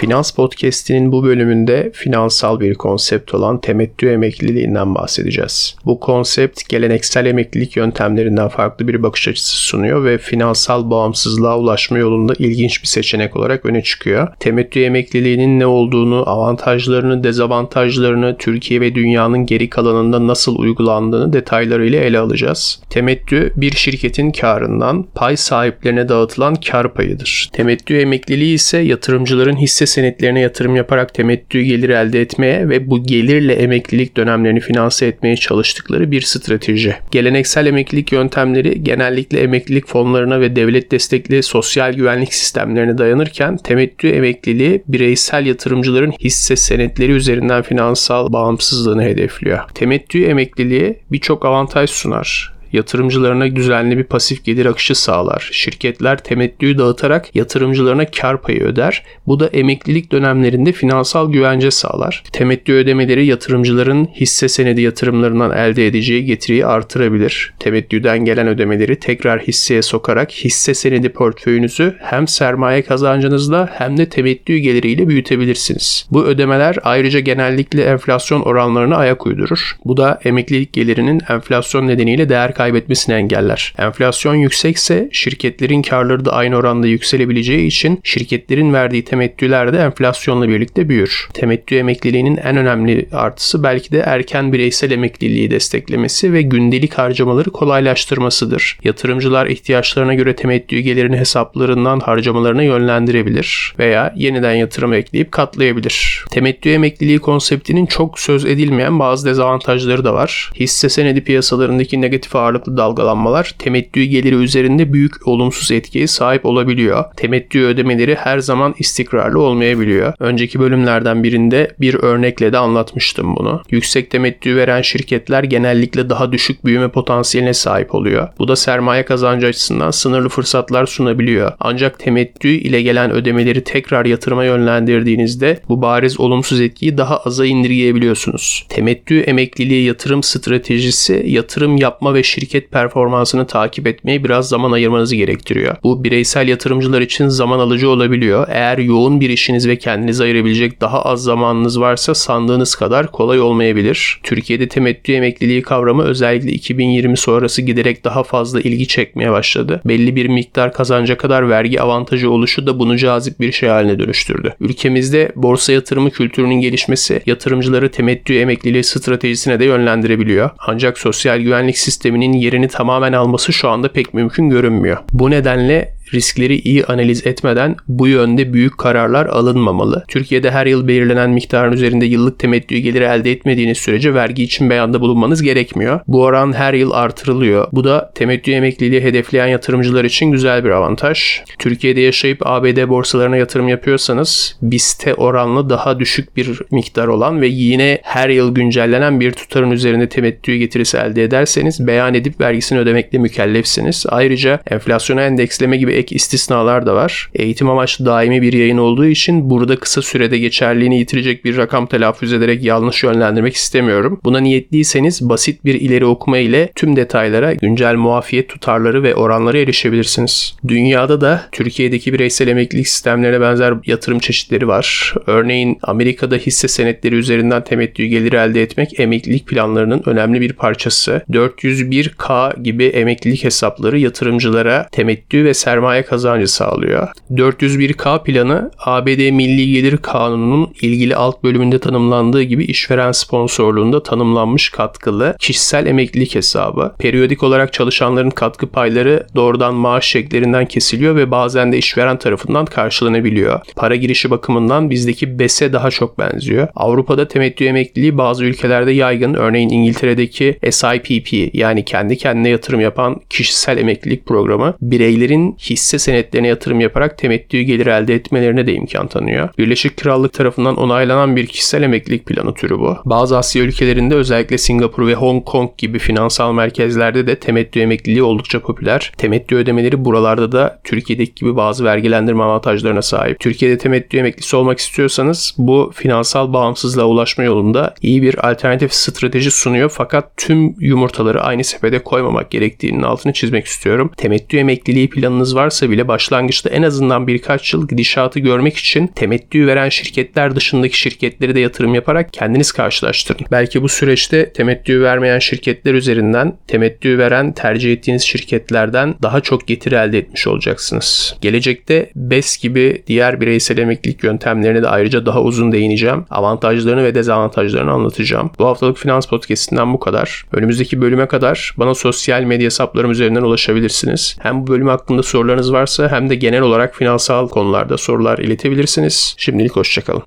Finans Podcast'inin bu bölümünde finansal bir konsept olan temettü emekliliğinden bahsedeceğiz. Bu konsept geleneksel emeklilik yöntemlerinden farklı bir bakış açısı sunuyor ve finansal bağımsızlığa ulaşma yolunda ilginç bir seçenek olarak öne çıkıyor. Temettü emekliliğinin ne olduğunu, avantajlarını, dezavantajlarını, Türkiye ve dünyanın geri kalanında nasıl uygulandığını detaylarıyla ele alacağız. Temettü bir şirketin karından pay sahiplerine dağıtılan kar payıdır. Temettü emekliliği ise yatırımcıların hisse senetlerine yatırım yaparak temettü gelir elde etmeye ve bu gelirle emeklilik dönemlerini finanse etmeye çalıştıkları bir strateji. Geleneksel emeklilik yöntemleri genellikle emeklilik fonlarına ve devlet destekli sosyal güvenlik sistemlerine dayanırken temettü emekliliği bireysel yatırımcıların hisse senetleri üzerinden finansal bağımsızlığını hedefliyor. Temettü emekliliği birçok avantaj sunar yatırımcılarına düzenli bir pasif gelir akışı sağlar. Şirketler temettüyü dağıtarak yatırımcılarına kar payı öder. Bu da emeklilik dönemlerinde finansal güvence sağlar. Temettü ödemeleri yatırımcıların hisse senedi yatırımlarından elde edeceği getiriyi artırabilir. Temettüden gelen ödemeleri tekrar hisseye sokarak hisse senedi portföyünüzü hem sermaye kazancınızla hem de temettü geliriyle büyütebilirsiniz. Bu ödemeler ayrıca genellikle enflasyon oranlarına ayak uydurur. Bu da emeklilik gelirinin enflasyon nedeniyle değer kaybetmesini engeller. Enflasyon yüksekse şirketlerin karları da aynı oranda yükselebileceği için şirketlerin verdiği temettüler de enflasyonla birlikte büyür. Temettü emekliliğinin en önemli artısı belki de erken bireysel emekliliği desteklemesi ve gündelik harcamaları kolaylaştırmasıdır. Yatırımcılar ihtiyaçlarına göre temettü gelirini hesaplarından harcamalarına yönlendirebilir veya yeniden yatırım ekleyip katlayabilir. Temettü emekliliği konseptinin çok söz edilmeyen bazı dezavantajları da var. Hisse senedi piyasalarındaki negatif ağırlık ağırlıklı dalgalanmalar temettü geliri üzerinde büyük olumsuz etkiye sahip olabiliyor. Temettü ödemeleri her zaman istikrarlı olmayabiliyor. Önceki bölümlerden birinde bir örnekle de anlatmıştım bunu. Yüksek temettü veren şirketler genellikle daha düşük büyüme potansiyeline sahip oluyor. Bu da sermaye kazancı açısından sınırlı fırsatlar sunabiliyor. Ancak temettü ile gelen ödemeleri tekrar yatırıma yönlendirdiğinizde bu bariz olumsuz etkiyi daha aza indirgeyebiliyorsunuz. Temettü emekliliği yatırım stratejisi yatırım yapma ve şirket performansını takip etmeye biraz zaman ayırmanızı gerektiriyor. Bu bireysel yatırımcılar için zaman alıcı olabiliyor. Eğer yoğun bir işiniz ve kendinize ayırabilecek daha az zamanınız varsa sandığınız kadar kolay olmayabilir. Türkiye'de temettü emekliliği kavramı özellikle 2020 sonrası giderek daha fazla ilgi çekmeye başladı. Belli bir miktar kazanca kadar vergi avantajı oluşu da bunu cazip bir şey haline dönüştürdü. Ülkemizde borsa yatırımı kültürünün gelişmesi yatırımcıları temettü emekliliği stratejisine de yönlendirebiliyor. Ancak sosyal güvenlik sisteminin yerini tamamen alması şu anda pek mümkün görünmüyor. Bu nedenle riskleri iyi analiz etmeden bu yönde büyük kararlar alınmamalı. Türkiye'de her yıl belirlenen miktarın üzerinde yıllık temettü geliri elde etmediğiniz sürece vergi için beyanda bulunmanız gerekmiyor. Bu oran her yıl artırılıyor. Bu da temettü emekliliği hedefleyen yatırımcılar için güzel bir avantaj. Türkiye'de yaşayıp ABD borsalarına yatırım yapıyorsanız BIST'e oranlı daha düşük bir miktar olan ve yine her yıl güncellenen bir tutarın üzerinde temettü getirisi elde ederseniz beyan edip vergisini ödemekle mükellefsiniz. Ayrıca enflasyona endeksleme gibi ek istisnalar da var. Eğitim amaçlı daimi bir yayın olduğu için burada kısa sürede geçerliğini yitirecek bir rakam telaffuz ederek yanlış yönlendirmek istemiyorum. Buna niyetliyseniz basit bir ileri okuma ile tüm detaylara güncel muafiyet tutarları ve oranları erişebilirsiniz. Dünyada da Türkiye'deki bireysel emeklilik sistemlerine benzer yatırım çeşitleri var. Örneğin Amerika'da hisse senetleri üzerinden temettü geliri elde etmek emeklilik planlarının önemli bir parçası. 401k gibi emeklilik hesapları yatırımcılara temettü ve sermaye sermaye kazancı sağlıyor. 401K planı ABD Milli Gelir Kanunu'nun ilgili alt bölümünde tanımlandığı gibi işveren sponsorluğunda tanımlanmış katkılı kişisel emeklilik hesabı. Periyodik olarak çalışanların katkı payları doğrudan maaş şeklerinden kesiliyor ve bazen de işveren tarafından karşılanabiliyor. Para girişi bakımından bizdeki BES'e daha çok benziyor. Avrupa'da temettü emekliliği bazı ülkelerde yaygın. Örneğin İngiltere'deki SIPP yani kendi kendine yatırım yapan kişisel emeklilik programı bireylerin his hisse senetlerine yatırım yaparak temettü gelir elde etmelerine de imkan tanıyor. Birleşik Krallık tarafından onaylanan bir kişisel emeklilik planı türü bu. Bazı Asya ülkelerinde özellikle Singapur ve Hong Kong gibi finansal merkezlerde de temettü emekliliği oldukça popüler. Temettü ödemeleri buralarda da Türkiye'deki gibi bazı vergilendirme avantajlarına sahip. Türkiye'de temettü emeklisi olmak istiyorsanız bu finansal bağımsızlığa ulaşma yolunda iyi bir alternatif strateji sunuyor fakat tüm yumurtaları aynı sepete koymamak gerektiğinin altını çizmek istiyorum. Temettü emekliliği planınız var varsa bile başlangıçta en azından birkaç yıl gidişatı görmek için temettü veren şirketler dışındaki şirketleri de yatırım yaparak kendiniz karşılaştırın. Belki bu süreçte temettü vermeyen şirketler üzerinden temettü veren tercih ettiğiniz şirketlerden daha çok getiri elde etmiş olacaksınız. Gelecekte BES gibi diğer bireysel emeklilik yöntemlerine de ayrıca daha uzun değineceğim. Avantajlarını ve dezavantajlarını anlatacağım. Bu haftalık Finans Podcast'inden bu kadar. Önümüzdeki bölüme kadar bana sosyal medya hesaplarım üzerinden ulaşabilirsiniz. Hem bu bölüm hakkında sorularınız varsa hem de genel olarak finansal konularda sorular iletebilirsiniz. Şimdilik hoşçakalın.